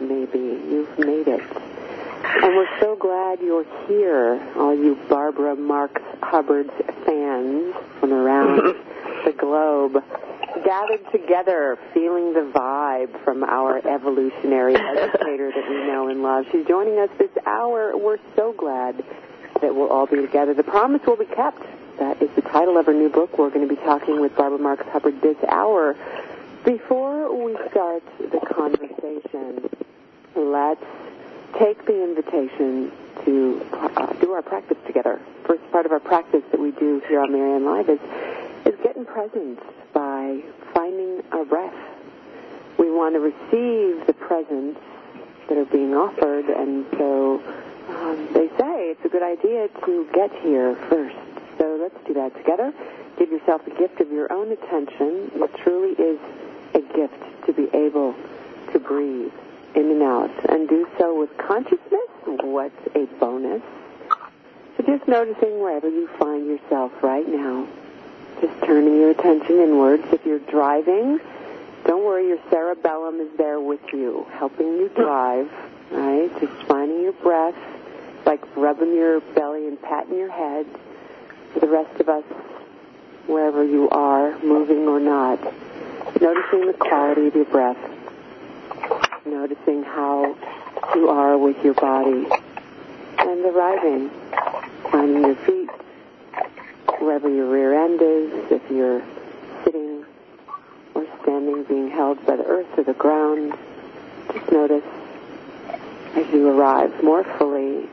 Maybe. You've made it. And we're so glad you're here, all you Barbara Marx Hubbard fans from around the globe, gathered together, feeling the vibe from our evolutionary educator that we know and love. She's joining us this hour. We're so glad that we'll all be together. The promise will be kept. That is the title of her new book. We're going to be talking with Barbara Marx Hubbard this hour. Before we start the conversation, let's take the invitation to uh, do our practice together. First part of our practice that we do here on Marianne Live is, is getting presence by finding our breath. We want to receive the presence that are being offered, and so um, they say it's a good idea to get here first. So let's do that together. Give yourself the gift of your own attention. It truly is a gift to be able to breathe in and out and do so with consciousness. What's a bonus? So just noticing wherever you find yourself right now. Just turning your attention inwards. If you're driving, don't worry, your cerebellum is there with you, helping you drive, right? Just finding your breath, like rubbing your belly and patting your head. For the rest of us, wherever you are, moving or not, noticing the quality of your breath, noticing how you are with your body, and arriving, finding your feet, wherever your rear end is, if you're sitting or standing, being held by the earth or the ground, just notice as you arrive more fully.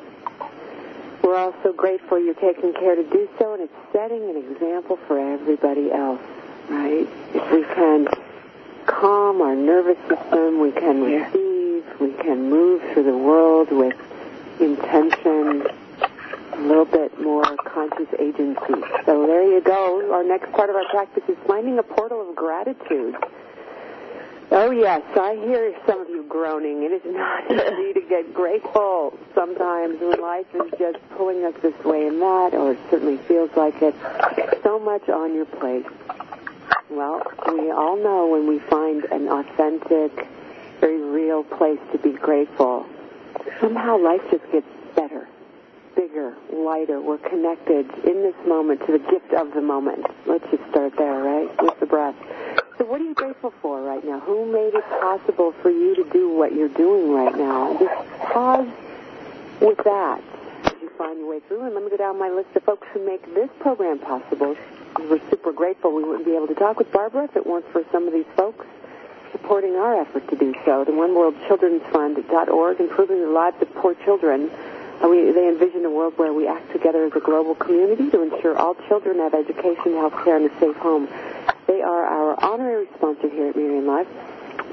We're also grateful you're taking care to do so, and it's setting an example for everybody else, right? If we can calm our nervous system, we can receive, we can move through the world with intention, a little bit more conscious agency. So there you go. Our next part of our practice is finding a portal of gratitude. Oh yes, I hear some of you groaning. It is not easy to get grateful sometimes when life is just pulling us this way and that, or it certainly feels like it. So much on your plate. Well, we all know when we find an authentic, very real place to be grateful, somehow life just gets better, bigger, lighter. We're connected in this moment to the gift of the moment. Let's just start there, right? With the breath. So what are you grateful for right now? Who made it possible for you to do what you're doing right now? Just pause with that as you find your way through. And let me go down my list of folks who make this program possible. We're super grateful. We wouldn't be able to talk with Barbara if it weren't for some of these folks supporting our effort to do so. The One World Children's Fund.org, improving the lives of poor children. Uh, we, they envision a world where we act together as a global community to ensure all children have education, health care, and a safe home. They are our honorary sponsor here at Marianne Live.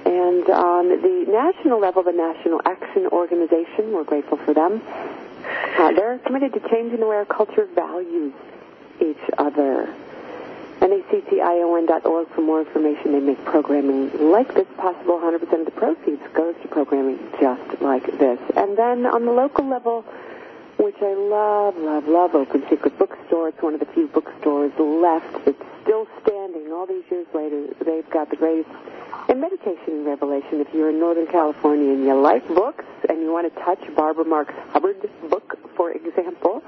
And on the national level, the National Action Organization, we're grateful for them. Uh, they're committed to changing the way our culture values each other. NACTION.org for more information. They make programming like this possible. 100% of the proceeds goes to programming just like this. And then on the local level, which I love, love, love, Open Secret Bookstore. It's one of the few bookstores left that's still standing all these years later. They've got the greatest in meditation and revelation. If you're in Northern California and you like books and you want to touch Barbara Marx Hubbard's book, for example,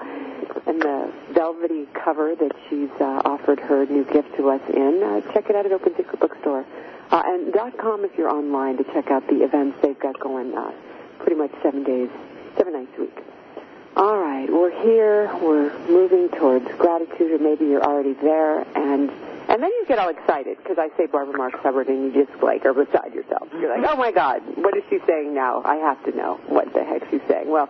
and the velvety cover that she's uh, offered her new gift to us in, uh, check it out at Open Secret Bookstore. Uh, and dot .com if you're online to check out the events they've got going uh, pretty much seven days, seven nights a week. All right, we're here. We're moving towards gratitude, or maybe you're already there, and and then you get all excited because I say Barbara Marx Hubbard, and you just like are beside yourself. You're like, mm-hmm. oh my God, what is she saying now? I have to know what the heck she's saying. Well,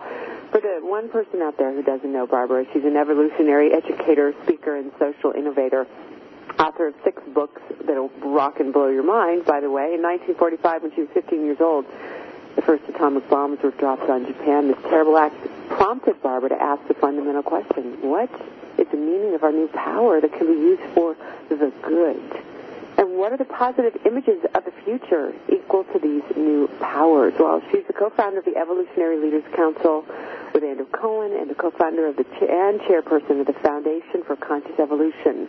for the one person out there who doesn't know Barbara, she's an evolutionary educator, speaker, and social innovator author of six books that'll rock and blow your mind, by the way. In 1945, when she was 15 years old, the first atomic bombs were dropped on Japan. This terrible act prompted Barbara to ask the fundamental question, what is the meaning of our new power that can be used for the good? And what are the positive images of the future equal to these new powers? Well, she's the co-founder of the Evolutionary Leaders Council with Andrew Cohen and the co-founder of the and chairperson of the Foundation for Conscious Evolution.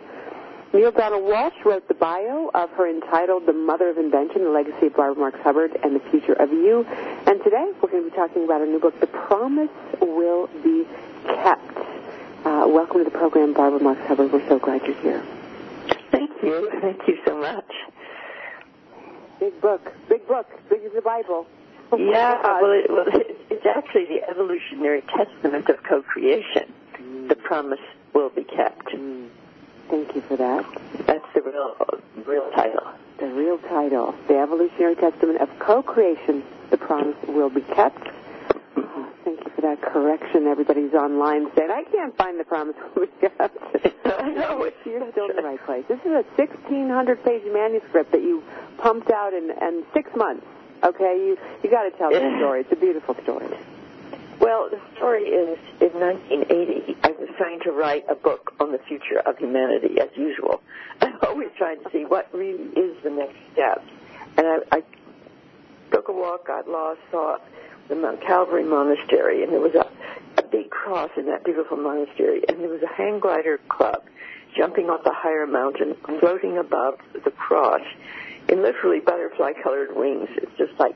Neale Donald Walsch wrote the bio of her entitled The Mother of Invention, The Legacy of Barbara Marx Hubbard and the Future of You. And today we're going to be talking about her new book, The Promise Will Be Kept. Uh, welcome to the program, Barbara Marx Hubbard. We're so glad you're here. Thank you. Thank you so much. Big book. Big book. Big as the Bible. Yeah, well, it, well it, it's actually the evolutionary testament of co-creation. Mm. The promise will be kept. Mm. Thank you for that. That's the real, real title. The real title. The Evolutionary Testament of Co-Creation. The promise will be kept. Thank you for that correction. Everybody's online saying, I can't find the promise kept. I know. You're still in the right place. This is a 1,600-page manuscript that you pumped out in, in six months. Okay, you you got to tell the story. It's a beautiful story. Well, the story is in 1980, I was trying to write a book on the future of humanity, as usual. I'm always trying to see what really is the next step. And I, I took a walk, got lost, saw the Mount Calvary Monastery, and there was a, a big cross in that beautiful monastery, and there was a hang glider club jumping off a higher mountain, floating above the cross in literally butterfly-colored wings. It's just like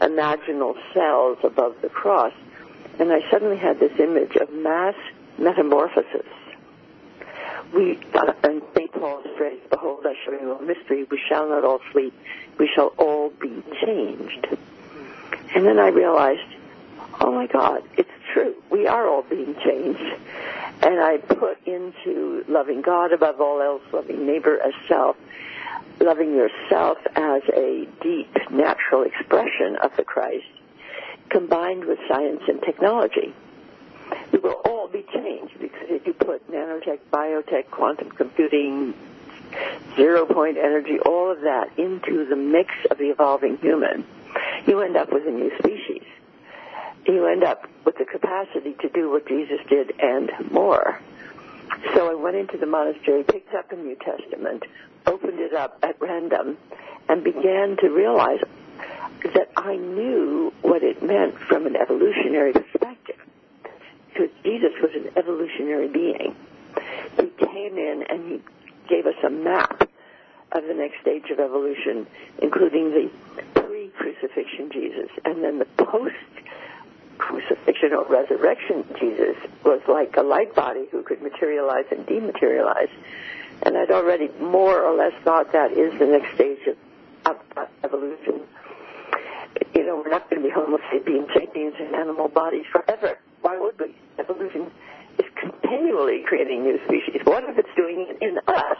imaginal cells above the cross and I suddenly had this image of mass metamorphosis. We, uh, and St. Paul's phrase, behold, I show you a mystery, we shall not all sleep, we shall all be changed. And then I realized, oh my God, it's true, we are all being changed. And I put into loving God above all else, loving neighbor as self, loving yourself as a deep, natural expression of the Christ, combined with science and technology. We will all be changed because if you put nanotech, biotech, quantum computing, zero point energy, all of that into the mix of the evolving human, you end up with a new species. You end up with the capacity to do what Jesus did and more. So I went into the monastery, picked up a New Testament, opened it up at random, and began to realize that I knew what it meant from an evolutionary perspective. Because Jesus was an evolutionary being. He came in and he gave us a map of the next stage of evolution, including the pre-crucifixion Jesus and then the post-crucifixion or resurrection Jesus was like a light body who could materialize and dematerialize. And I'd already more or less thought that is the next stage of, of, evolution you know, we're not going to be Homo sapiens sapiens in animal bodies forever. Why would we? Evolution is continually creating new species. What if it's doing it in us?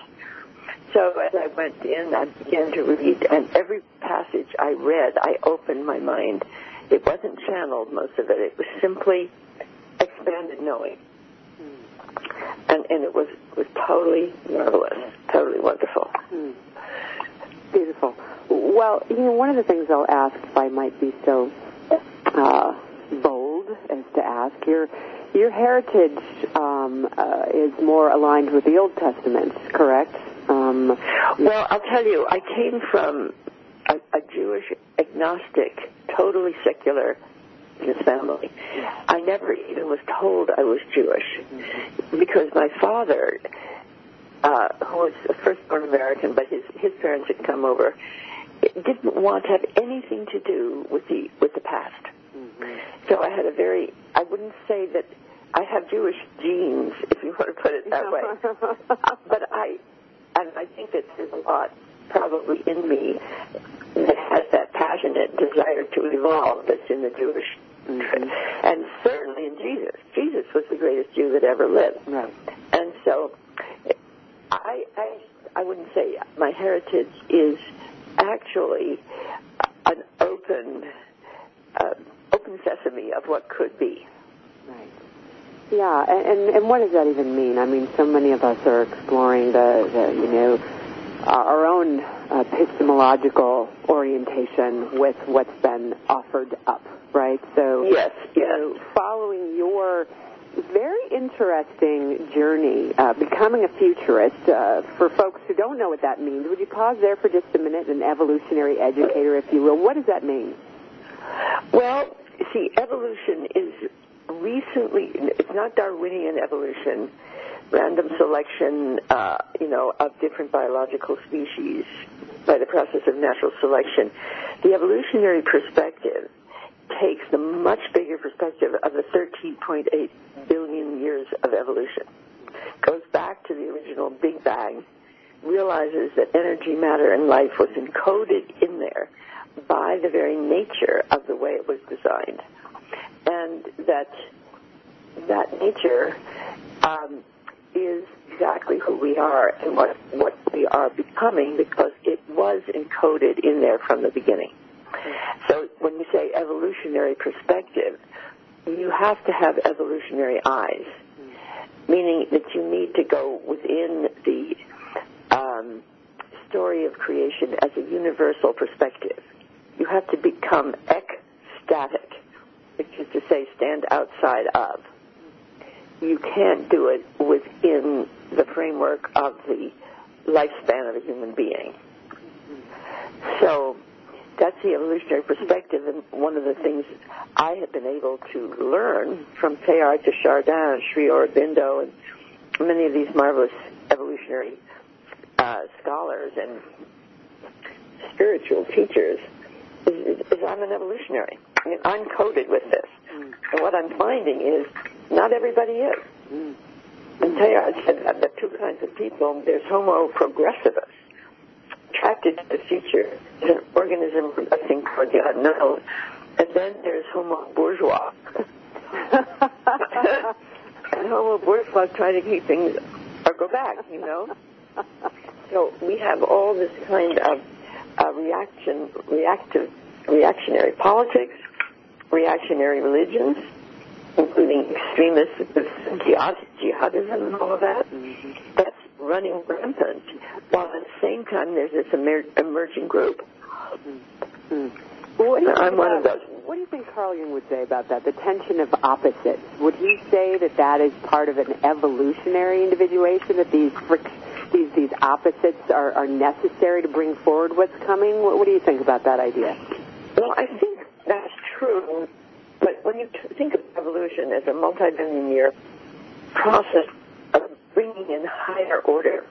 So as I went in, I began to read, and every passage I read, I opened my mind. It wasn't channeled, most of it. It was simply expanded knowing. And, and it was, was totally marvelous, totally wonderful. Mm. Beautiful. Well, you know, one of the things I'll ask, if I might be so uh, bold as to ask, your your heritage um, uh, is more aligned with the Old Testament, correct? Um, well, I'll tell you, I came from a, a Jewish agnostic, totally secular family. I never even was told I was Jewish mm-hmm. because my father, uh, who was a firstborn American, but his his parents had come over didn't want to have anything to do with the with the past. Mm-hmm. So I had a very I wouldn't say that I have Jewish genes, if you want to put it that way, but I and I think that there's a lot probably in me that has that passionate desire to evolve that's in the Jewish Mm-hmm. And certainly in Jesus. Jesus was the greatest Jew that ever lived. Right. And so I, I, I wouldn't say my heritage is actually an open, uh, open sesame of what could be. Right. Yeah, and, and what does that even mean? I mean, so many of us are exploring the, the you know, our own epistemological orientation with what's been offered up, right? So, yes, yes. You know, following your very interesting journey, uh, becoming a futurist. Uh, for folks who don't know what that means, would you pause there for just a minute? An evolutionary educator, if you will. What does that mean? Well, see, evolution is recently, it's not Darwinian evolution, random selection, uh, you know, of different biological species by the process of natural selection. The evolutionary perspective takes the much bigger perspective of the 13.8 billion years of evolution. Goes back to the original Big Bang, realizes that energy, matter, and life was encoded in there by the very nature of the way it was designed. And that that nature um, is exactly who we are and what, what we are becoming because it was encoded in there from the beginning. So when we say evolutionary perspective, you have to have evolutionary eyes, meaning that you need to go within the um, story of creation as a universal perspective. You have to become ecstatic, which is to say stand outside of. You can't do it within the framework of the lifespan of a human being. So that's the evolutionary perspective, and one of the things I have been able to learn from Teilhard de Chardin, Sri Aurobindo, and many of these marvelous evolutionary uh, scholars and spiritual teachers is, is, I'm an evolutionary. I'm coded with this. Mm. And what I'm finding is not everybody is. Mm. And I said that there are two kinds of people. There's Homo progressivus, attracted to the future, is an organism progressing toward the unknown. And then there's Homo bourgeois. and Homo bourgeois trying to keep things or go back, you know. So we have all this kind of uh, reaction, reactive, reactionary politics, reactionary religions, including extremist jihad, jihadism and all of that. Mm-hmm. That's running rampant. While at the same time, there's this emer- emerging group. Mm-hmm. Well, I'm one of those. What do you think Carl Jung would say about that? The tension of opposites. Would he say that that is part of an evolutionary individuation? That these these these opposites are, are necessary to bring forward what's coming? What, what do you think about that idea? Well, I think true. But when you think of evolution as a multi-billion year process of bringing in higher order,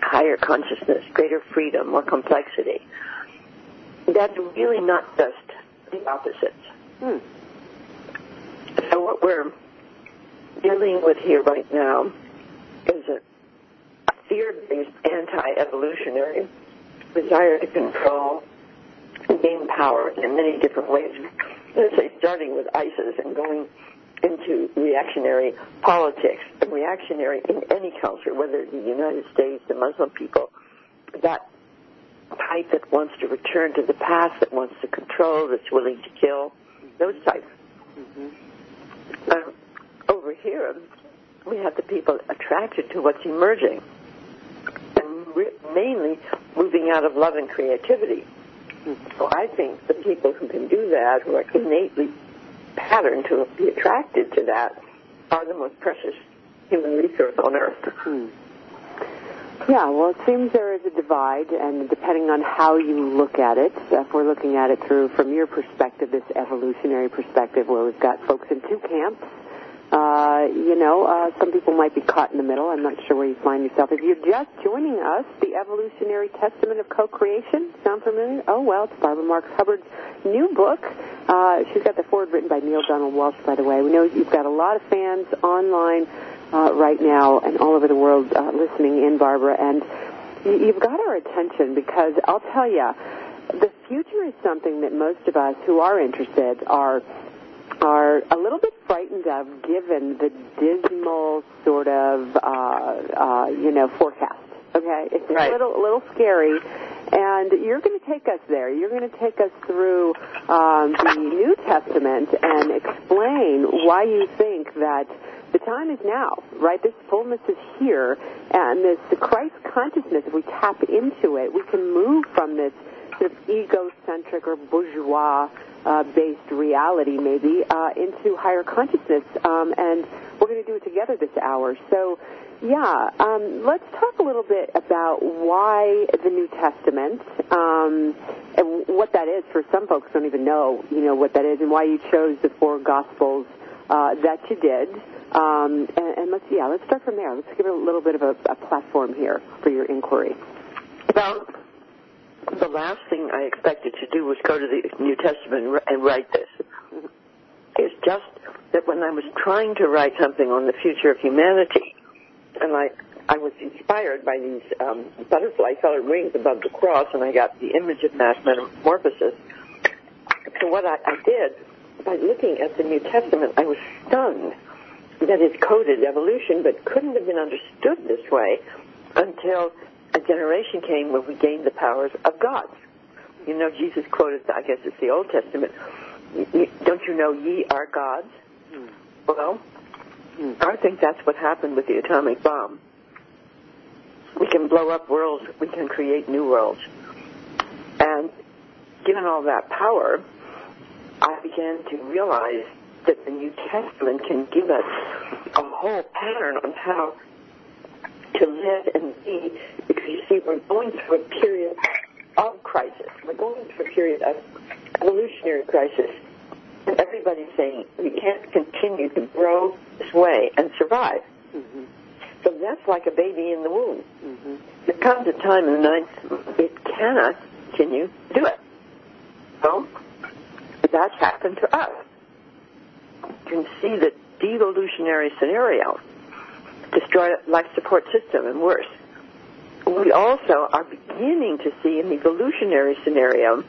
higher consciousness, greater freedom, more complexity, that's really not just the opposites. Hmm. So what we're dealing with here right now is a, fear-based anti-evolutionary desire to control gain power in many different ways. Let's say starting with ISIS and going into reactionary politics and reactionary in any culture, whether the United States, the Muslim people, that type that wants to return to the past, that wants to control, that's willing to kill, those types. Mm-hmm. Um, over here, we have the people attracted to what's emerging, and re- mainly moving out of love and creativity. So I think the people who can do that, who are innately patterned to be attracted to that, are the most precious human resource on earth. Hmm. Yeah, well, it seems there is a divide, and depending on how you look at it, if we're looking at it through, from your perspective, this evolutionary perspective, where we've got folks in two camps, uh, you know, uh, some people might be caught in the middle. I'm not sure where you find yourself. If you're just joining us, the Evolutionary Testament of Co-Creation, sound familiar? Oh, well, it's Barbara Marx Hubbard's new book. Uh, she's got the foreword written by Neale Donald Walsch, by the way. We know you've got a lot of fans online uh, right now and all over the world uh, listening in, Barbara, and you've got our attention because I'll tell you, the future is something that most of us who are interested are are a little bit frightened of given the dismal sort of, uh, uh, you know, forecast. Okay? It's Right. a little, a little scary. And you're going to take us there. You're going to take us through um, the New Testament and explain why you think that the time is now, right? This fullness is here, and this the Christ consciousness. If we tap into it, we can move from this of egocentric or bourgeois uh, based reality, maybe, uh, into higher consciousness. Um, and we're going to do it together this hour. So, yeah, um, let's talk a little bit about why the New Testament um, and what that is. For some folks, don't even know, you know, what that is, and why you chose the four Gospels uh, that you did. Um, and, and let's, yeah, let's start from there. Let's give it a little bit of a, a platform here for your inquiry. Well, the last thing I expected to do was go to the New Testament and, write this. It's just that when I was trying to write something on the future of humanity, and I I was inspired by these um, butterfly-colored wings above the cross, and I got the image of mass metamorphosis. So what I, I did by looking at the New Testament, I was stunned that it coded evolution, but couldn't have been understood this way until a generation came when we gained the powers of God. You know, Jesus quoted, I guess it's the Old Testament, don't you know ye are gods? Hmm. Well, hmm. I think that's what happened with the atomic bomb. We can blow up worlds, we can create new worlds. And given all that power, I began to realize that the New Testament can give us a whole pattern on how to live and be. Because you see, we're going through a period of crisis. We're going through a period of evolutionary crisis. And everybody's saying we can't continue to grow this way and survive. Mm-hmm. So that's like a baby in the womb. Mm-hmm. There comes a time in the ninth it cannot continue to do it. So that's happened to us. You can see the devolutionary scenario destroy life support system and worse. We also are beginning to see an evolutionary scenario,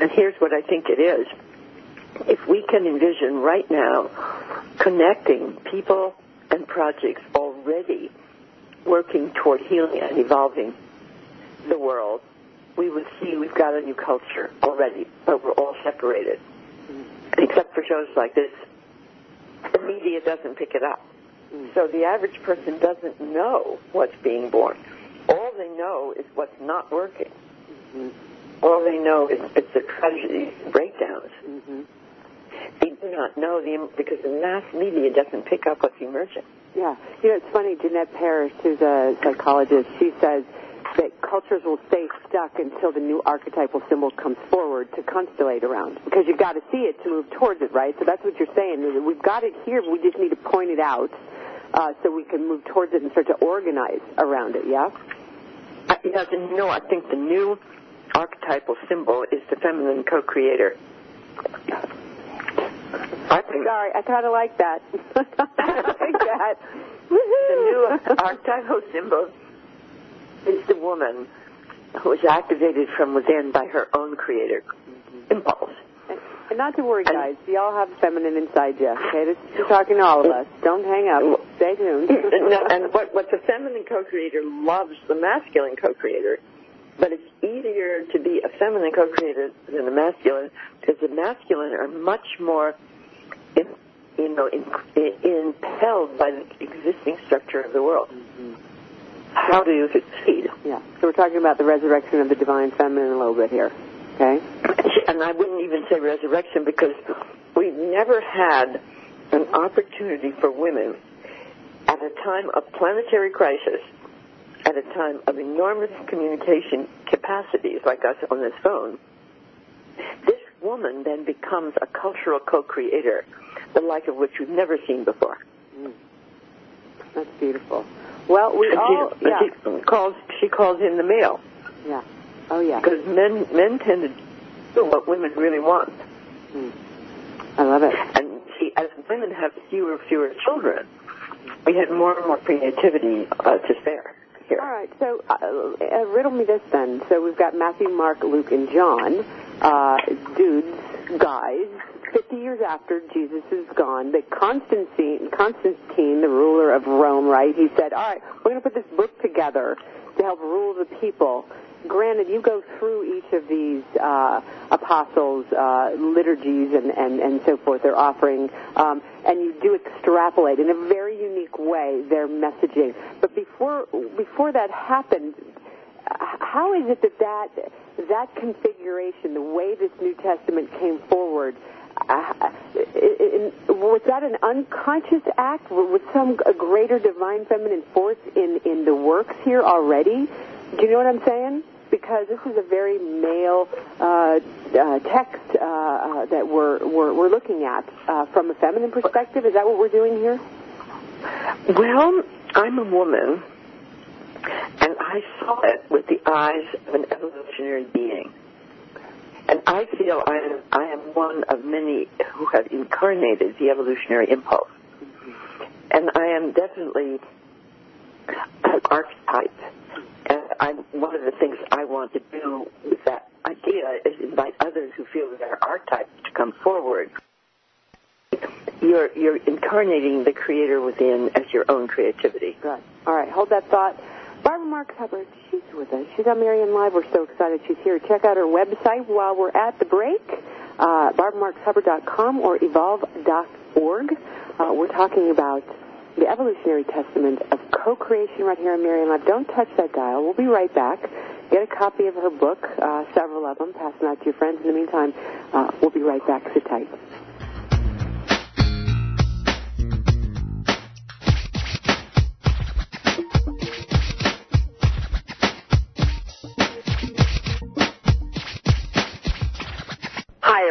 and here's what I think it is. If we can envision right now connecting people and projects already working toward healing and evolving the world, we would see we've got a new culture already, but we're all separated. Except for shows like this, the media doesn't pick it up. Mm. So the average person doesn't know what's being born. All they know is what's not working. Mm-hmm. All they know is it's the tragedies, breakdowns. Mm-hmm. They do not know the because the mass media doesn't pick up what's emerging. Yeah. You know, it's funny, Jeanette Parrish, who's a psychologist, she says that cultures will stay stuck until the new archetypal symbol comes forward to constellate around. Because you've got to see it to move towards it, right? So that's what you're saying. We've got it here, but we just need to point it out uh, so we can move towards it and start to organize around it, yeah? I, yes, no, I think the new archetypal symbol is the feminine co-creator. I think Sorry, I kind of like that. I like that. the new archetypal symbol is the woman who is activated from within by her own creator impulse. And not to worry, guys. You all have feminine inside you. Okay, this is talking to all of us. Don't hang up. Stay tuned. No, and what, what the feminine co-creator loves the masculine co-creator, but it's easier to be a feminine co-creator than a masculine because the masculine are much more, in, you know, in, in, impelled by the existing structure of the world. Mm-hmm. How do you succeed? Yeah. So we're talking about the resurrection of the divine feminine a little bit here. Okay. And I wouldn't even say resurrection because we've never had an opportunity for women at a time of planetary crisis, at a time of enormous communication capacities like us on this phone. This woman then becomes a cultural co-creator, the like of which we've never seen before. That's beautiful. Well, we And all she, yeah she calls she calls in the male yeah oh yeah. because men men tend to do what women really want. I love it. And see, as women have fewer fewer children, we had more and more creativity uh, to spare here. All right. So uh, uh, riddle me this then. So we've got Matthew, Mark, Luke, and John. Uh, dudes, guys. 50 years after Jesus is gone, that Constantine, Constantine, the ruler of Rome, right? He said, "All right, we're going to put this book together to help rule the people." Granted, you go through each of these uh, apostles' uh, liturgies and, and, and so forth, their offering, um, and you do extrapolate in a very unique way their messaging. But before before that happened, how is it that that that configuration, the way this New Testament came forward, uh, in, was that an unconscious act? Was some a greater divine feminine force in in the works here already? Do you know what I'm saying? Because this is a very male uh, uh, text uh, uh, that we're, we're we're looking at uh, from a feminine perspective. Is that what we're doing here? Well, I'm a woman, and I saw it with the eyes of an evolutionary being. And I feel I am, I am one of many who have incarnated the evolutionary impulse. And I am definitely an archetype. I'm, one of the things I want to do with that idea is invite others who feel that are archetypes to come forward. You're, you're incarnating the creator within as your own creativity. Right. All right. Hold that thought. Barbara Marx Hubbard, she's with us. She's on Marianne Live. We're so excited she's here. Check out her website while we're at the break, uh, barbaramarxhubbard.com or evolve.org. Uh, we're talking about the evolutionary testament of co-creation right here on Marianne Live. Don't touch that dial. We'll be right back. Get a copy of her book, uh, several of them. Pass them out to your friends. In the meantime, uh, we'll be right back. Sit tight.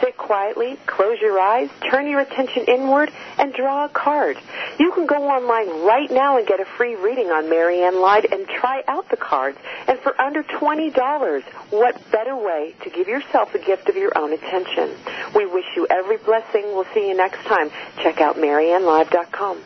Sit quietly, close your eyes, turn your attention inward, and draw a card. You can go online right now and get a free reading on Marianne Live and try out the cards. And for under $20, what better way to give yourself a gift of your own attention? We wish you every blessing. We'll see you next time. Check out MarianneLive.com.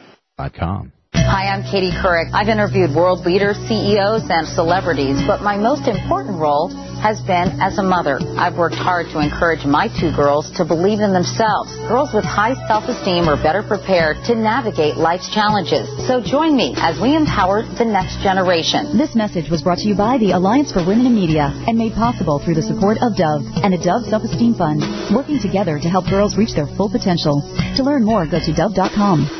.com. Hi, I'm Katie Couric. I've interviewed world leaders, CEOs, and celebrities, but my most important role has been as a mother. I've worked hard to encourage my two girls to believe in themselves. Girls with high self-esteem are better prepared to navigate life's challenges. So join me as we empower the next generation. This message was brought to you by the Alliance for Women in Media and made possible through the support of Dove and a Dove Self-Esteem Fund, working together to help girls reach their full potential. To learn more, go to dove.com.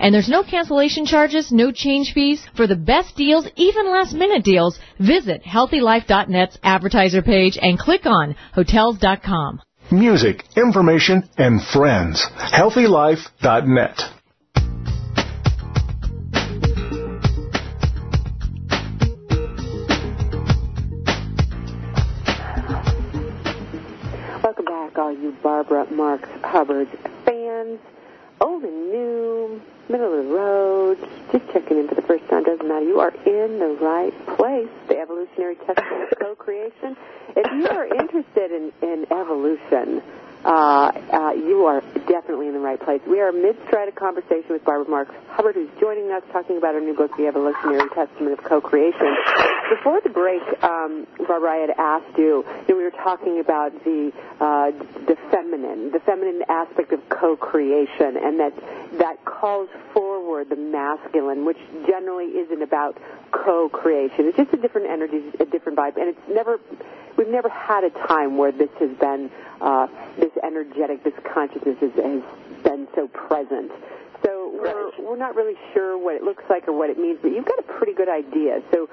And there's no cancellation charges, no change fees. For the best deals, even last minute deals, visit healthylife.net's advertiser page and click on hotels.com. Music, information, and friends. healthylife.net. Welcome back, all you Barbara Marx Hubbard fans. Old and new, middle of the road, just checking in for the first time, doesn't matter. You are in the right place. The evolutionary testament of co-creation. If you are interested in, in evolution, uh, uh, you are definitely in the right place. We are mid-stride a conversation with Barbara Marx Hubbard, who's joining us, talking about her new book, The Evolutionary Testament of Co-Creation. Before the break, um, Barbara, I had asked you, you know, we were talking about the uh, the feminine, the feminine aspect of co-creation, and that that calls forward the masculine, which generally isn't about co-creation. It's just a different energy, a different vibe, and it's never we've never had a time where this has been uh, this energetic, this consciousness has, has been so present. So we're, we're not really sure what it looks like or what it means, but you've got a pretty good idea. So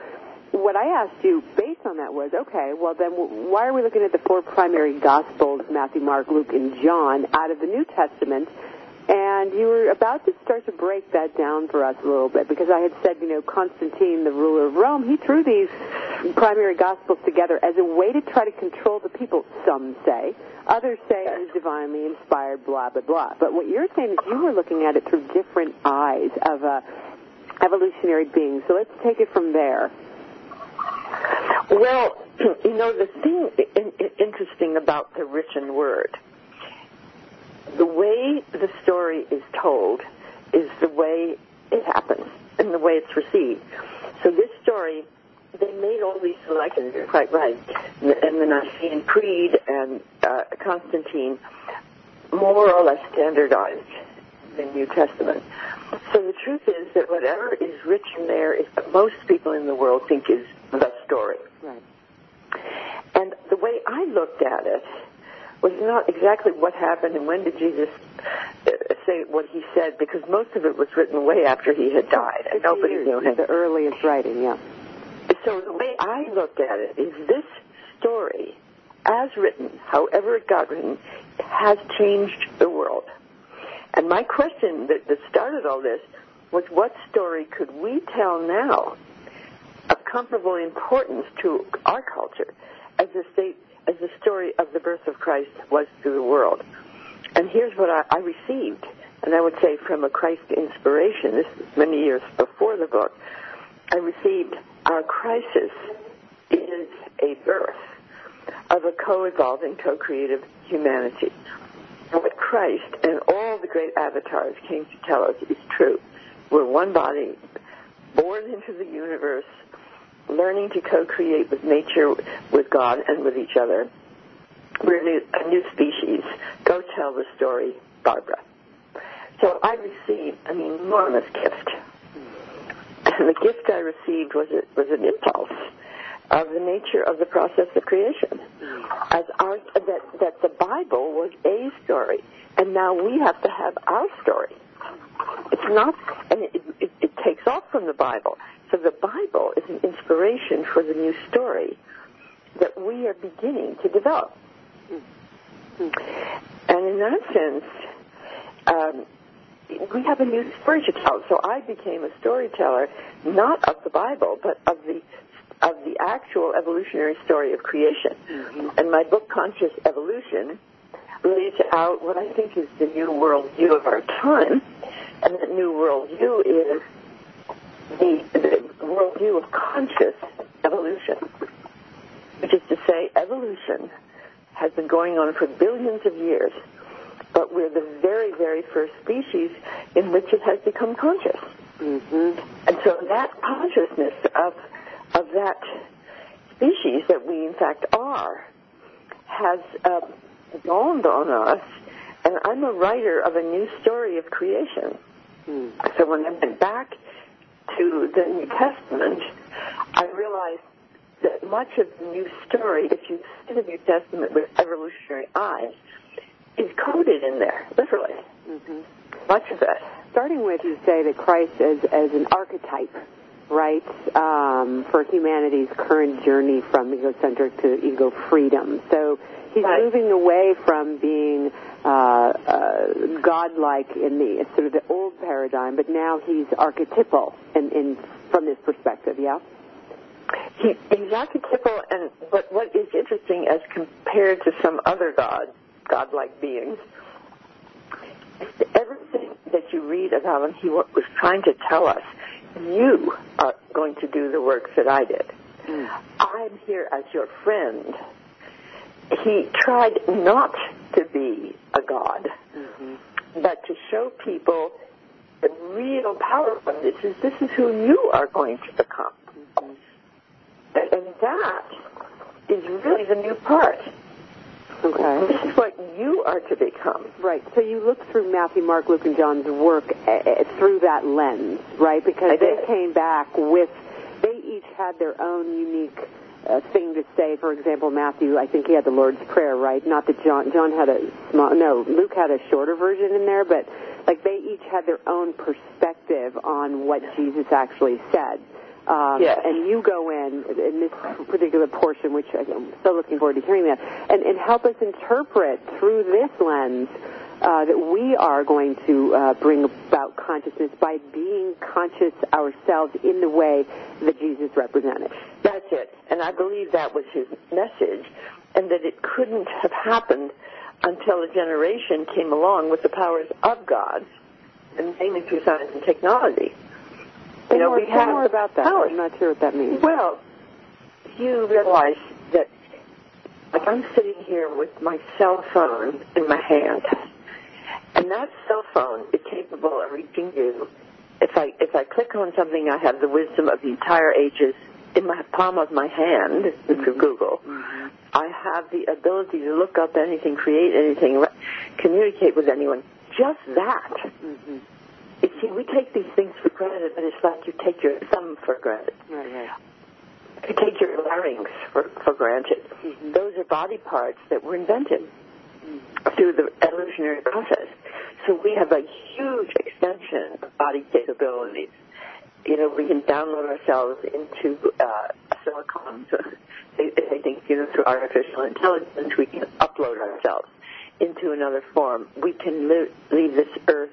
what I asked you based on that was, okay, well then why are we looking at the four primary Gospels, Matthew, Mark, Luke, and John, out of the New Testament? And you were about to start to break that down for us a little bit because I had said, you know, Constantine, the ruler of Rome, he threw these primary Gospels together as a way to try to control the people, some say. Others say it was divinely inspired, blah, blah, blah. But what you're saying is you were looking at it through different eyes of a evolutionary being. So let's take it from there. Well, you know, the thing interesting about the written word the way the story is told is the way it happens and the way it's received. So this story, they made all these selections, you're quite right, and the Nicene Creed and uh, Constantine more or less standardized the New Testament. So the truth is that whatever is written there is what most people in the world think is the story. Right. And the way I looked at it was not exactly what happened and when did Jesus uh, say what he said because most of it was written way after he had died and nobody years, knew him. The earliest writing, yeah. So the way I looked at it is this story, as written, however it got written, has changed the world. And my question that, that started all this was what story could we tell now of comparable importance to our culture as the state as the story of the birth of Christ was to the world. And here's what I, I received, and I would say from a Christ inspiration, this is many years before the book, I received our crisis is a birth of a co-evolving, co-creative humanity. What Christ and all the great avatars came to tell us is true. We're one body, born into the universe, learning to co-create with nature, with God, and with each other. We're a new, a new species. Go tell the story, Barbara. So I received an enormous gift. The gift I received was, was an impulse of the nature of the process of creation. As our, that, that the Bible was a story, and now we have to have our story. It's not, and it, it, it takes off from the Bible. So the Bible is an inspiration for the new story that we are beginning to develop. And in that sense, um, we have a new story to tell. So I became a storyteller, not of the Bible, but of the of the actual evolutionary story of creation. Mm-hmm. And my book, Conscious Evolution, lays out what I think is the new worldview of our time. And that new worldview is the, the worldview of conscious evolution, which is to say, evolution has been going on for billions of years, but we're the very, very first species in which it has become conscious. Mm-hmm. And so that consciousness of of that species that we in fact are has uh, dawned on us. And I'm a writer of a new story of creation. Mm. So when I went back to the New Testament, I realized that much of the new story, if you see the New Testament with evolutionary eyes, is coded in there, literally. Mm-hmm. Much of it. Starting with, you say that Christ as, as an archetype, right, um, for humanity's current journey from egocentric to ego freedom. So he's right. moving away from being uh, uh, godlike in the sort of the old paradigm, but now he's archetypal in, in from this perspective. Yeah. He, he's archetypal, and but what is interesting as compared to some other gods, godlike beings, everything that you read about him, he was trying to tell us, you are going to do the work that I did. Mm. I'm here as your friend he tried not to be a god, mm-hmm. but to show people the real power of this is this is who you are going to become. Mm-hmm. And, and that is really the new part. Okay. This is what you are to become. Right. So you look through Matthew, Mark, Luke, and John's work uh, through that lens, right? Because they came back with, they each had their own unique uh, thing to say. For example, Matthew, I think he had the Lord's Prayer, right? Not that John John had a small no, Luke had a shorter version in there, but like they each had their own perspective on what Jesus actually said. Um, Yes. And you go in in this particular portion, which I'm so looking forward to hearing that, and, and help us interpret through this lens uh, that we are going to uh, bring about consciousness by being conscious ourselves in the way that Jesus represented. That's it. And I believe that was his message, and that it couldn't have happened until a generation came along with the powers of God, and mainly through science and technology. You know, more, we have about that. powers. I'm not sure what that means. Well, you realize that, like I'm sitting here with my cell phone in my hand, and that cell phone is capable of reaching you. If I if I click on something, I have the wisdom of the entire ages in my palm of my hand through mm-hmm. Google. Mm-hmm. I have the ability to look up anything, create anything, communicate with anyone. Just that. You see, we take these things for granted, but it's like you take your thumb for granted. Right, right. You take your larynx for, for granted. Those are body parts that were invented through the evolutionary process. So we have a huge extension of body capabilities. You know, we can download ourselves into uh, silicon. they, they think, you know, through artificial intelligence, we can upload ourselves into another form. We can li- leave this earth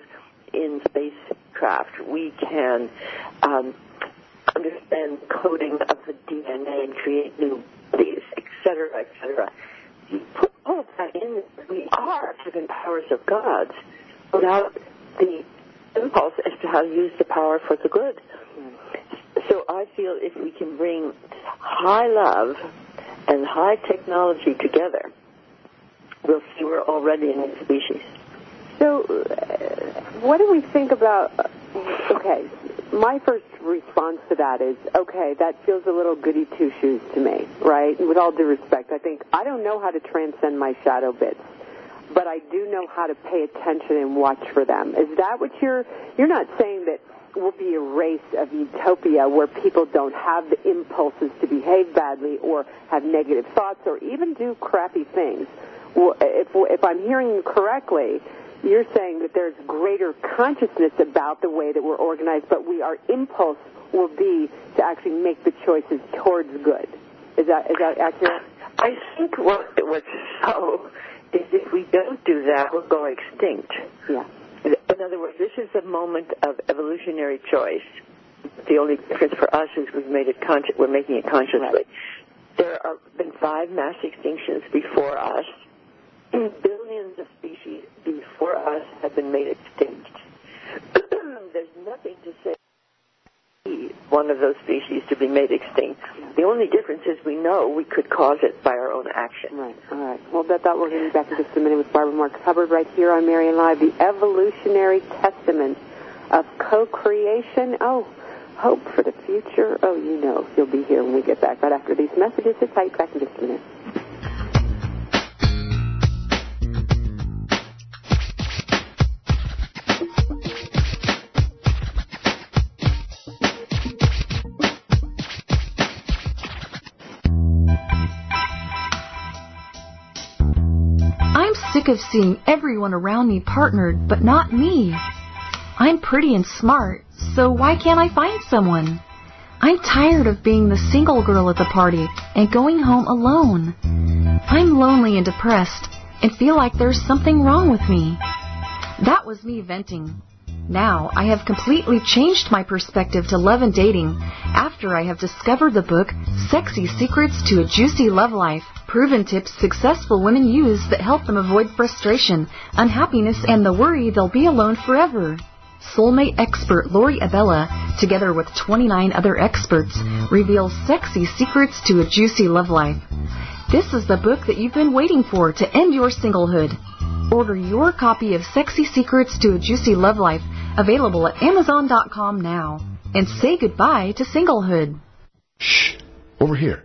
in spacecraft. We can um, understand coding of the DNA and create new bodies, et cetera, et cetera. You put all of that in, we are given powers of gods without the impulse as to how to use the power for the good. So I feel if we can bring high love and high technology together, we'll see we're already a new species. So, uh, what do we think about? Okay, my first response to that is, okay, that feels a little goody two shoes to me, right? With all due respect, I think I don't know how to transcend my shadow bits, but I do know how to pay attention and watch for them. Is that what you're? You're not saying that will be a race of utopia where people don't have the impulses to behave badly or have negative thoughts or even do crappy things. Well, If, if I'm hearing you correctly, you're saying that there's greater consciousness about the way that we're organized, but we our impulse will be to actually make the choices towards good. Is that is that accurate? I think what what's so is if we don't do that, we'll go extinct. Yeah. In other words, this is a moment of evolutionary choice. The only difference for us is we've made it conscious. We're making it consciously. There have been five mass extinctions before us. Billions of before us have been made extinct. There's nothing to say one of those species to be made extinct. The only difference is we know we could cause it by our own action. Right. All right. Well, that we're going back in just a minute with Barbara Marx Hubbard right here on Marianne Live, the evolutionary testament of co-creation. Oh, hope for the future. Oh, you know, you'll be here when we get back right after these messages. Sit tight. Back in just a minute. Sick of seeing everyone around me partnered, but not me. I'm pretty and smart, so why can't I find someone? I'm tired of being the single girl at the party and going home alone. I'm lonely and depressed and feel like there's something wrong with me. That was me venting. Now I have completely changed my perspective to love and dating after I have discovered the book Sexy Secrets to a Juicy Love Life. Proven tips successful women use that help them avoid frustration, unhappiness, and the worry they'll be alone forever. Soulmate expert Lori Abella, together with 29 other experts, reveals sexy secrets to a juicy love life. This is the book that you've been waiting for to end your singlehood. Order your copy of Sexy Secrets to a Juicy Love Life, available at Amazon.com now. And say goodbye to singlehood. Shh. Over here.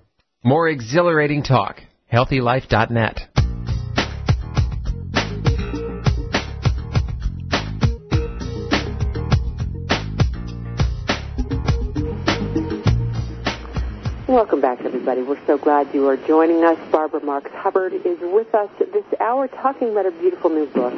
More exhilarating talk. HealthyLife.net. Welcome back, everybody. We're so glad you are joining us. Barbara Marx Hubbard is with us this hour talking about a beautiful new book,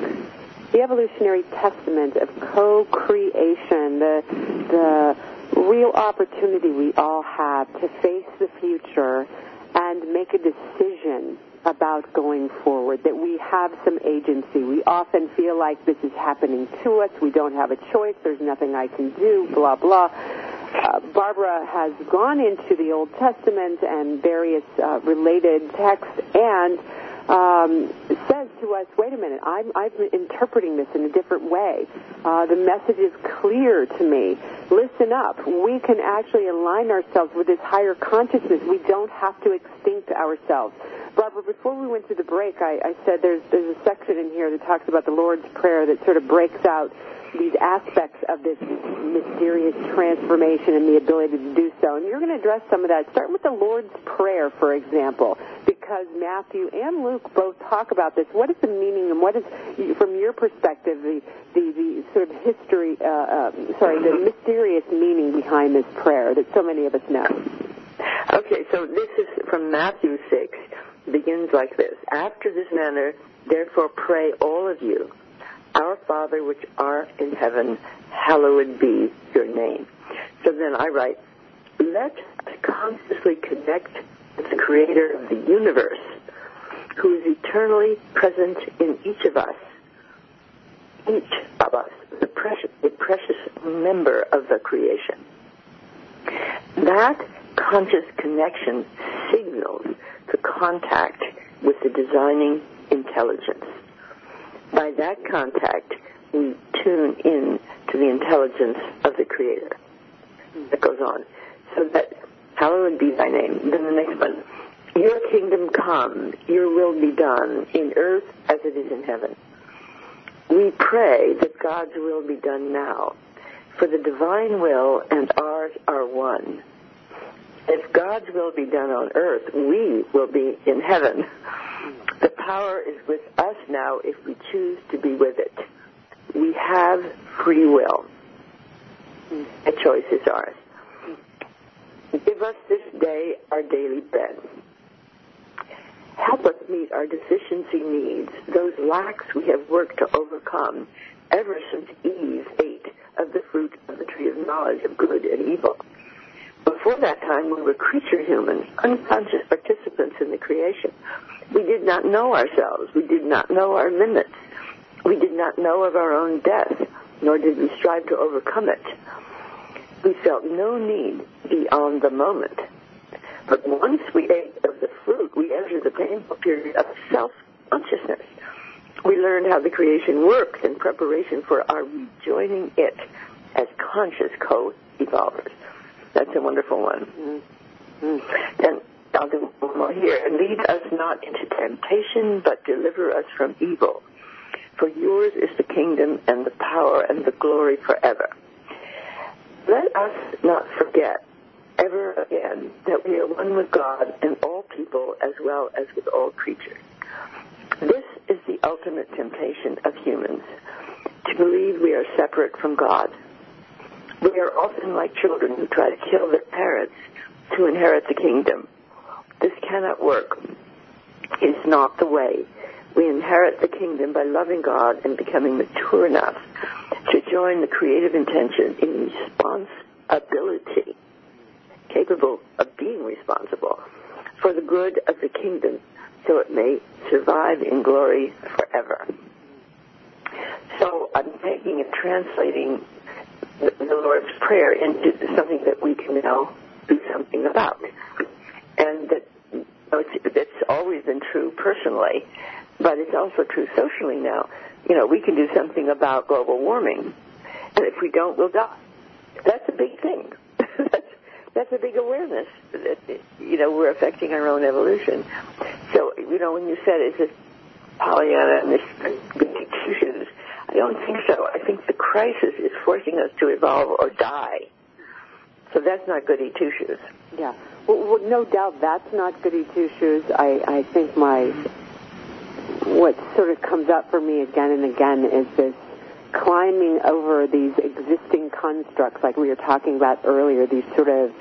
The Evolutionary Testament of Co-Creation, the, the real opportunity we all have to face the future and make a decision about going forward, that we have some agency. We often feel like this is happening to us. We don't have a choice. There's nothing I can do, blah, blah. Uh, Barbara has gone into the Old Testament and various uh, related texts and um, says to us, wait a minute, I'm, I'm interpreting this in a different way. Uh, the message is clear to me. Listen up. We can actually align ourselves with this higher consciousness. We don't have to extinct ourselves. Barbara, before we went to the break, I, I said there's, there's a section in here that talks about the Lord's Prayer that sort of breaks out these aspects of this mysterious transformation and the ability to do so. And you're going to address some of that. Start with the Lord's Prayer, for example, because Matthew and Luke both talk about this. What is the meaning and what is, from your perspective, the, the, the sort of history, uh, uh, sorry, the mysterious meaning behind this prayer that so many of us know? Okay, so this is from Matthew 6. Begins like this. After this manner, therefore pray all of you our Father which art in heaven, hallowed be your name. So then I write, let us consciously connect the creator of the universe, who is eternally present in each of us, each of us, the precious, the precious member of the creation. That conscious connection signals the contact with the designing intelligence by that contact, we tune in to the intelligence of the Creator. That goes on. So that, hallowed be thy name. Then the next one. Your kingdom come, your will be done, in earth as it is in heaven. We pray that God's will be done now, for the divine will and ours are one. If God's will be done on earth, we will be in heaven. The power is with us now if we choose to be with it. We have free will. A choice is ours. Give us this day our daily bread. Help us meet our deficiency needs, those lacks we have worked to overcome ever since Eve ate of the fruit of the tree of knowledge of good and evil. Before that time, we were creature humans, unconscious participants in the creation. We did not know ourselves. We did not know our limits. We did not know of our own death, nor did we strive to overcome it. We felt no need beyond the moment. But once we ate of the fruit, we entered the painful period of self-consciousness. We learned how the creation worked in preparation for our rejoining it as conscious co-evolvers. That's a wonderful one. Mm-hmm. And I'll do one more here. Lead us not into temptation, but deliver us from evil. For yours is the kingdom and the power and the glory forever. Let us not forget ever again that we are one with God and all people as well as with all creatures. This is the ultimate temptation of humans, to believe we are separate from God. We are often like children who try to kill their parents to inherit the kingdom. This cannot work. It's not the way. We inherit the kingdom by loving God and becoming mature enough to join the creative intention in responsibility, capable of being responsible for the good of the kingdom so it may survive in glory forever. So I'm taking and translating the, Lord's Prayer into something that we can now do something about. And that know, it's, it's always been true personally, but it's also true socially now you know, we can do something about global warming. And if we don't, we'll die. That's a big thing. That's, a big awareness that, you know, we're affecting our own evolution. So, you know, when you said, is this Pollyanna and this two shoes? I don't think so. I think the crisis is forcing us to evolve or die. So that's not goody two shoes. Yeah. Well, well, no doubt that's not goody two shoes. I, I think my what sort of comes up for me again and again is this climbing over these existing constructs, like we were talking about earlier, these sort of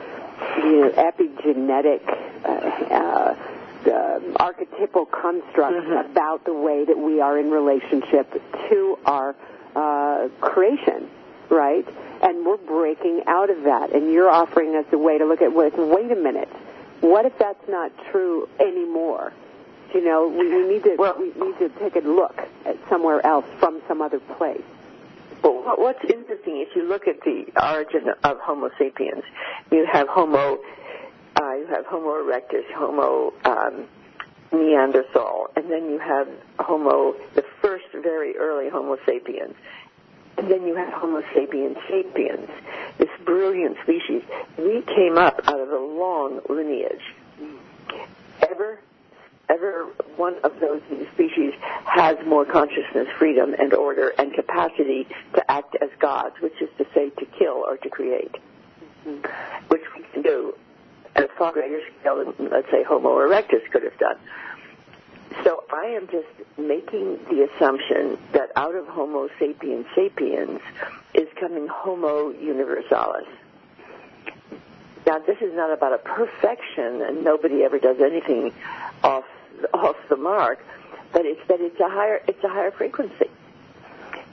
you know epigenetic. Uh, uh, uh, archetypal constructs Mm-hmm. about the way that we are in relationship to our uh, creation, right? And we're breaking out of that. And you're offering us a way to look at what, wait a minute, what if that's not true anymore? You know, we, we need to we need to take a look at somewhere else from some other place. Well, what's interesting is you look at the origin of Homo sapiens. You have Homo, uh, you have Homo erectus, Homo um, Neanderthal, and then you have Homo, the first very early Homo sapiens. And then you have Homo sapiens sapiens, this brilliant species. We came up out of a long lineage. Ever, ever one of those species has more consciousness, freedom, and order, and capacity to act as gods, which is to say, to kill or to create, mm-hmm. which we can do at a far greater scale than, let's say, Homo erectus could have done. So I am just making the assumption that out of Homo sapiens sapiens is coming Homo universalis. Now this is not about a perfection, and nobody ever does anything off off the mark, but it's that it's a higher it's a higher frequency.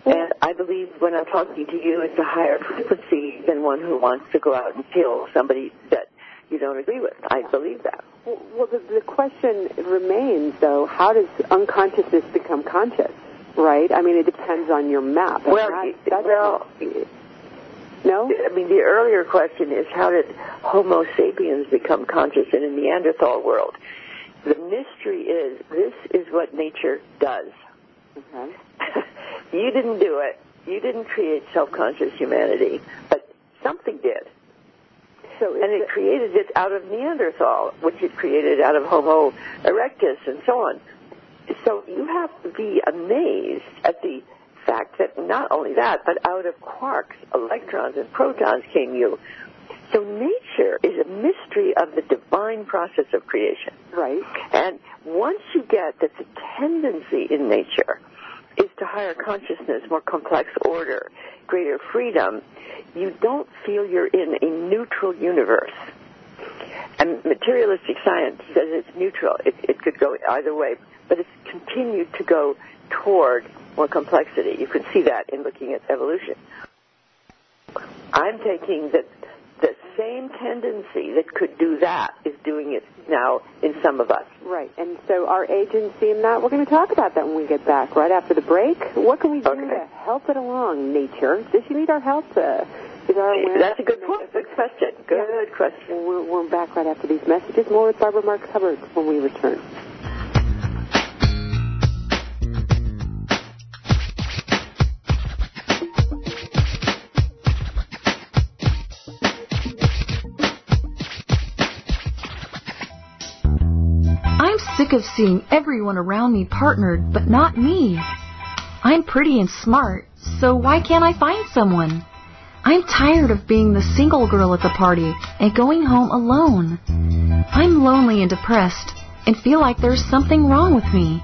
And I believe when I'm talking to you, it's a higher frequency than one who wants to go out and kill somebody that you don't agree with. I believe that. Well, well the, the question remains, though, how does unconsciousness become conscious? Right? I mean, it depends on your map. Well, that- that's- well, no. I mean, the earlier question is how did Homo sapiens become conscious in a Neanderthal world? The mystery is this is what nature does. Okay. Mm-hmm. you didn't do it. You didn't create self-conscious humanity, but something did. So and it created it out of Neanderthal, which it created out of Homo erectus, and so on. So you have to be amazed at the fact that not only that, but out of quarks, electrons, and protons came you. So nature is a mystery of the divine process of creation. Right. And once you get that the tendency in nature is to higher consciousness, more complex order, greater freedom, you don't feel you're in a neutral universe. And materialistic science says it's neutral. It, it could go either way, but it's continued to go toward more complexity. You can see that in looking at evolution. I'm taking that same tendency that could do that is doing it now in some of us. Right. And so our agency in that, we're going to talk about that when we get back, right after the break. What can we do to help it along, nature? Does she need our help? Uh, is our awareness... That's a good point. Good question. Good question. We're, we're back right after these messages. More with Barbara Marx Hubbard when we return. Sick of seeing everyone around me partnered, but not me. I'm pretty and smart, so why can't I find someone? I'm tired of being the single girl at the party and going home alone. I'm lonely and depressed and feel like there's something wrong with me.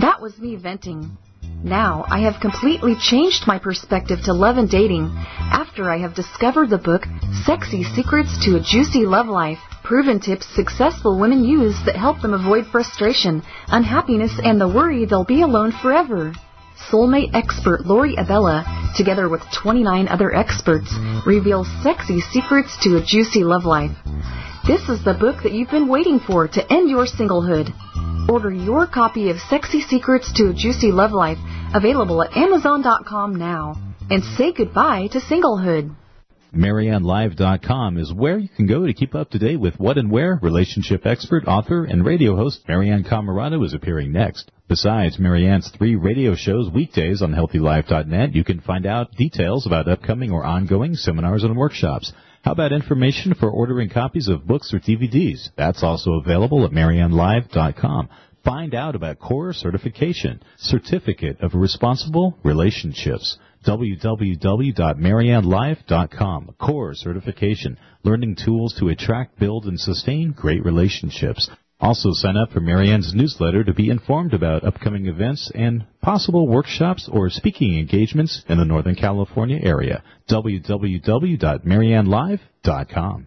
That was me venting. Now I have completely changed my perspective to love and dating after I have discovered the book Sexy Secrets to a Juicy Love Life. Proven tips successful women use that help them avoid frustration, unhappiness, and the worry they'll be alone forever. Soulmate expert Lori Abella, together with 29 other experts, reveals sexy secrets to a juicy love life. This is the book that you've been waiting for to end your singlehood. Order your copy of Sexy Secrets to a Juicy Love Life, available at Amazon.com now. And say goodbye to singlehood. MarianneLive.com is where you can go to keep up to date with what and where relationship expert, author, and radio host Marianne Camarado is appearing next. Besides Marianne's three radio shows weekdays on HealthyLife.net, you can find out details about upcoming or ongoing seminars and workshops. How about information for ordering copies of books or DVDs? That's also available at MarianneLive.com. Find out about core certification, certificate of responsible relationships www.mariannelive.com. Core certification, learning tools to attract, build, and sustain great relationships. Also sign up for Marianne's newsletter to be informed about upcoming events and possible workshops or speaking engagements in the Northern California area. www.mariannelive.com.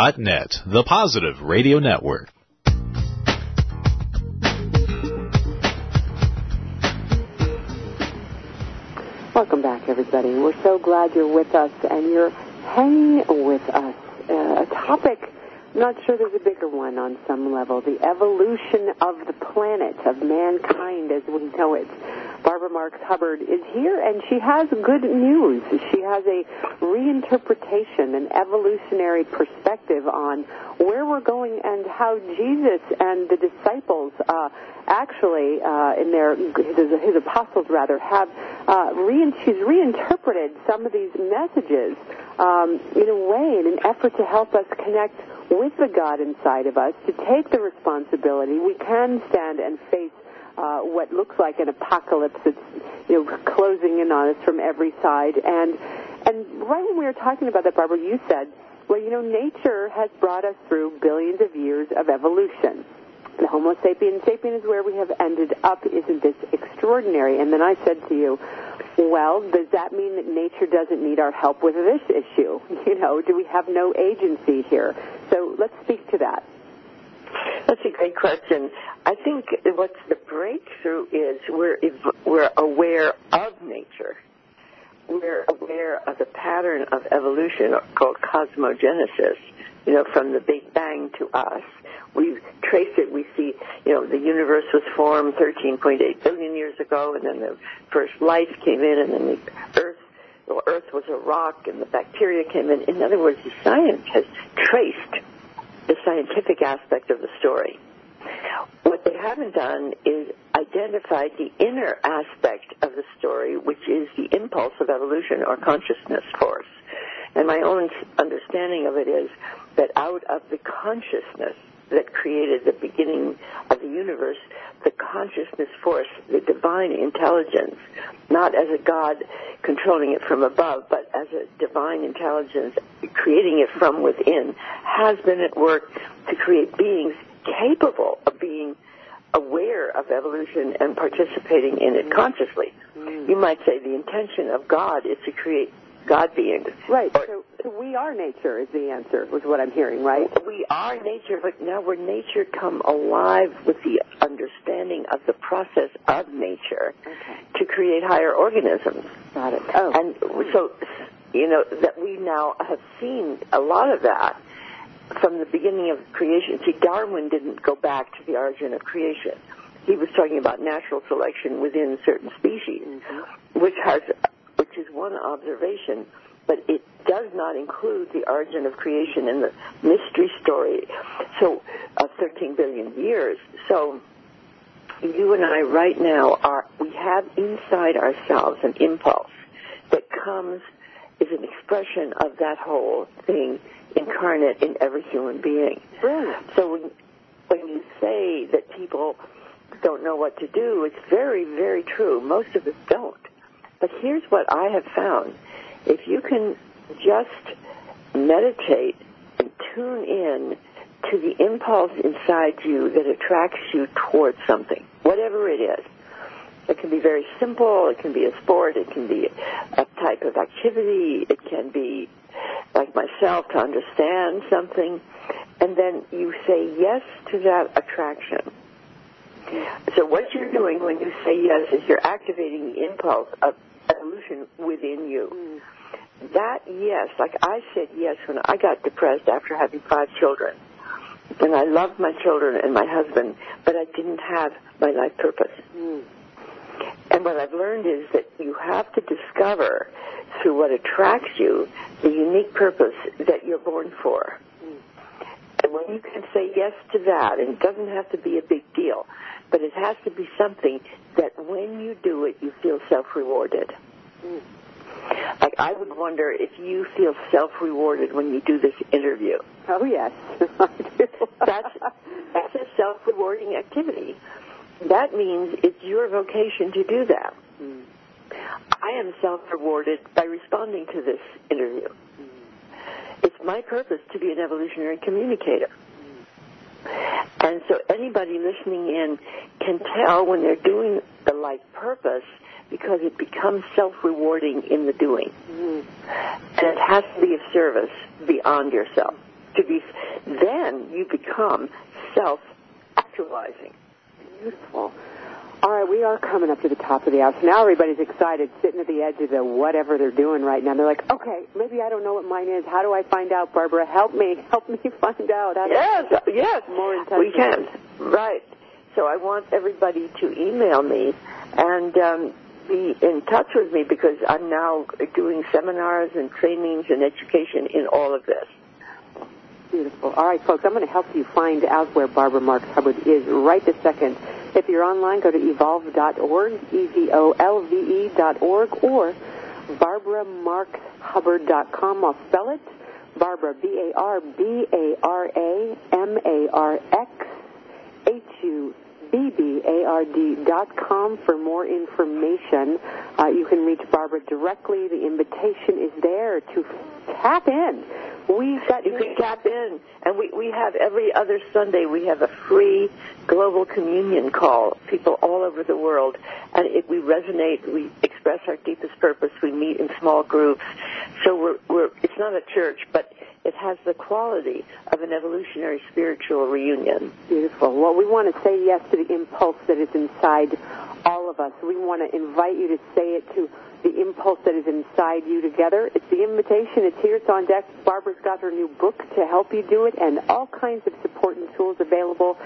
Net, the positive radio network. Welcome back, everybody. We're so glad you're with us and you're hanging with us. Uh, a topic, not sure there's a bigger one on some level, the evolution of the planet, of mankind as we know it. Barbara Marx Hubbard is here, and she has good news. She has a reinterpretation, an evolutionary perspective on where we're going and how Jesus and the disciples uh, actually, uh, in their his, his apostles rather, have uh, she's reinterpreted some of these messages um, in a way, in an effort to help us connect with the God inside of us, to take the responsibility. We can stand and face uh, what looks like an apocalypse that's you know closing in on us from every side. And and right when we were talking about that, Barbara, you said, well, you know, nature has brought us through billions of years of evolution. The Homo sapiens sapien is where we have ended up. Isn't this extraordinary? And then I said to you, well, does that mean that nature doesn't need our help with this issue? You know, do we have no agency here? So let's speak to that. That's a great question. I think what's the breakthrough is we're we're aware of nature. We're aware of the pattern of evolution called cosmogenesis. You know, from the Big Bang to us, we trace it. We see, you know, the universe was formed 13.8 billion years ago, and then the first life came in, and then the Earth well, Earth was a rock and the bacteria came in. In other words, the science has traced the scientific aspect of the story. What they haven't done is identified the inner aspect of the story, which is the impulse of evolution or consciousness force. And my own understanding of it is that out of the consciousness that created the beginning of the universe, the consciousness force, the divine intelligence, not as a God controlling it from above, but as a divine intelligence creating it from within, has been at work to create beings capable of being aware of evolution and participating in it consciously. Mm. You might say the intention of God is to create God beings. Right. So, so, we are nature is the answer, is what I'm hearing, right? We are nature, but now we're nature come alive with the understanding of the process of nature okay. to create higher organisms. Got it. Oh. And so, you know, that we now have seen a lot of that from the beginning of creation. See, Darwin didn't go back to the origin of creation. He was talking about natural selection within certain species, mm-hmm. which has which is one observation, but it does not include the origin of creation in the mystery story. So, of 13 billion years. So, you and I right now are, we have inside ourselves an impulse that comes, is an expression of that whole thing incarnate in every human being. Brilliant. So when, when you say that people don't know what to do, it's very, very true. Most of us don't. But here's what I have found. If you can just meditate and tune in to the impulse inside you that attracts you towards something, whatever it is. It can be very simple, it can be a sport, it can be a type of activity, it can be like myself to understand something, and then you say yes to that attraction. So what you're doing when you say yes is you're activating the impulse of evolution within you. Mm. That yes, like I said yes when I got depressed after having five children. And I loved my children and my husband, but I didn't have my life purpose. Mm. And what I've learned is that you have to discover through what attracts you the unique purpose that you're born for. Mm. And when you can say yes to that, and it doesn't have to be a big deal, but it has to be something that when you do it, you feel self-rewarded. Hmm. Like I would wonder if you feel self-rewarded when you do this interview. Oh yes, that's that's a self-rewarding activity. That means it's your vocation to do that. Hmm. I am self-rewarded by responding to this interview. Hmm. It's my purpose to be an evolutionary communicator. And so anybody listening in can tell when they're doing the life purpose because it becomes self-rewarding in the doing. And it has to be of service beyond yourself. To be, then you become self-actualizing. Beautiful. All right, we are coming up to the top of the hour. So now everybody's excited, sitting at the edge of the whatever they're doing right now. They're like, okay, maybe I don't know what mine is. How do I find out, Barbara? Help me. Help me find out. How Yes, yes, more in touch we can. Right. So I want everybody to email me and um, be in touch with me because I'm now doing seminars and trainings and education in all of this. Beautiful. All right, folks, I'm going to help you find out where Barbara Marx Hubbard is right this second. If you're online, go to evolve.org, E-V-O-L-V-E dot org, or barbaramarxhubbard.com. I'll spell it. Barbara, B-A-R-B-A-R-A-M-A-R-X-H-U-B-B-A-R-D dot com for more information. Uh, you can reach Barbara directly. The invitation is there to tap in. We've got You can tap in, and we, we have every other Sunday we have a free global communion call. People all over the world, and if we resonate, we express our deepest purpose. We meet in small groups, so we're we're it's not a church, but it has the quality of an evolutionary spiritual reunion. Beautiful. Well, we want to say yes to the impulse that is inside us. We want to invite you to say it to the impulse that is inside you together. It's the invitation. It's here. It's on deck. Barbara's got her new book to help you do it and all kinds of support and tools available.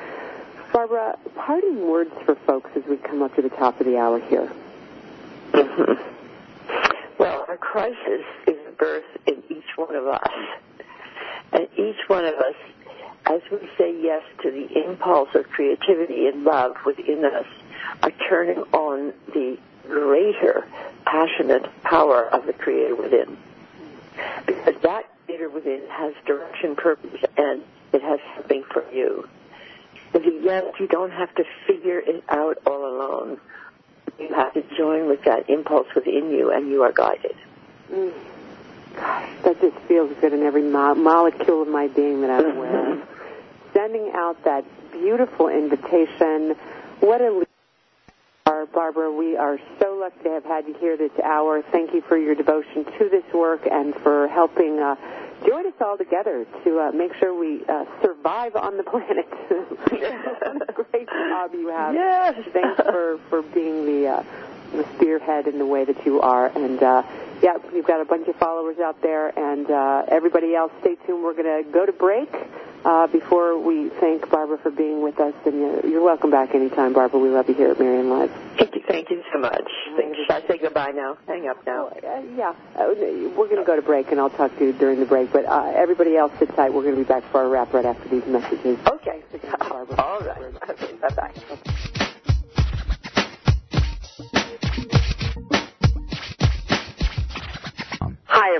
Barbara, parting words for folks as we come up to the top of the hour here. Well, a crisis is a birth in each one of us. And each one of us, as we say yes to the impulse of creativity and love within us, are turning on the greater passionate power of the Creator within. Because that Creator within has direction, purpose, and it has something for you. With a yes, you don't have to figure it out all alone. You have to join with that impulse within you, and you are guided. Mm. Gosh, that just feels good in every mo- molecule of my being that I'm aware of. Sending out that beautiful invitation. What a Barbara. We are so lucky to have had you here this hour. Thank you for your devotion to this work and for helping uh, join us all together to uh, make sure we uh, survive on the planet. great job you have. Yes. Thanks for, for being the, uh, the spearhead in the way that you are. And uh, yeah, you've got a bunch of followers out there. And uh, everybody else, stay tuned. We're going to go to break. Uh, before we thank Barbara for being with us, and you're, you're welcome back anytime, Barbara. We love you here at Marianne Live. Thank you, thank you so much. Thanks. Should I say goodbye now? Hang up now. Uh, yeah, uh, we're going to go to break, and I'll talk to you during the break. But uh, everybody else, sit tight. We're going to be back for our wrap right after these messages. Okay. All right. Okay. Bye bye.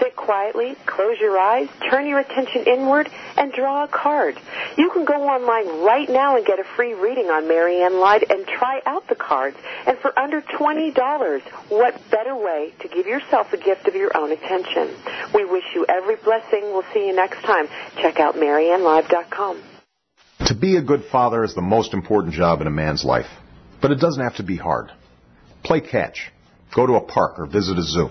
Sit quietly, close your eyes, turn your attention inward, and draw a card. You can go online right now and get a free reading on Marianne Live and try out the cards. And for under $20, what better way to give yourself a gift of your own attention? We wish you every blessing. We'll see you next time. Check out MarianneLive.com. To be a good father is the most important job in a man's life. But it doesn't have to be hard. Play catch. Go to a park or visit a zoo.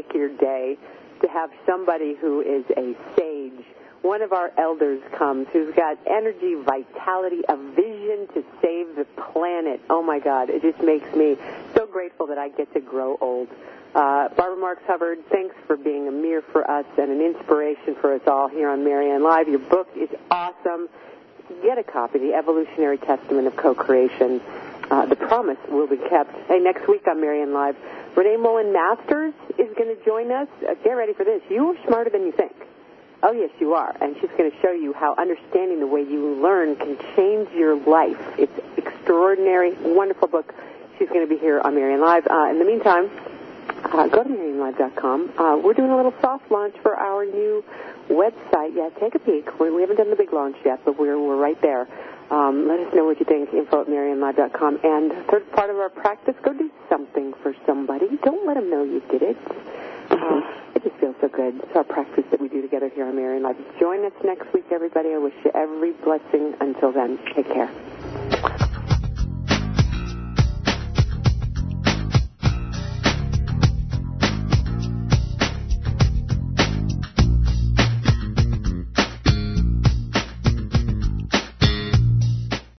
Make your day to have somebody who is a sage. One of our elders comes who's got energy, vitality, a vision to save the planet. Oh my God, it just makes me so grateful that I get to grow old. Uh, Barbara Marx Hubbard, thanks for being a mirror for us and an inspiration for us all here on Marianne Live. Your book is awesome. Get a copy, The Evolutionary Testament of Co-Creation. Uh, the promise will be kept. Hey, next week on Marianne Live, Renee Mullen Masters is going to join us. Uh, get ready for this. You are smarter than you think. Oh, yes, you are. And she's going to show you how understanding the way you learn can change your life. It's extraordinary, wonderful book. She's going to be here on Marianne Live. Uh, in the meantime, uh, go to mariannelive.com. Uh, we're doing a little soft launch for our new website. Yeah, take a peek. We, we haven't done the big launch yet, but we're, we're right there. Um, let us know what you think, info at MarianneLive.com. And third part of our practice, go do something for somebody. Don't let them know you did it. Um, it just feels so good. It's our practice that we do together here on Marianne Live. Join us next week, everybody. I wish you every blessing. Until then, take care.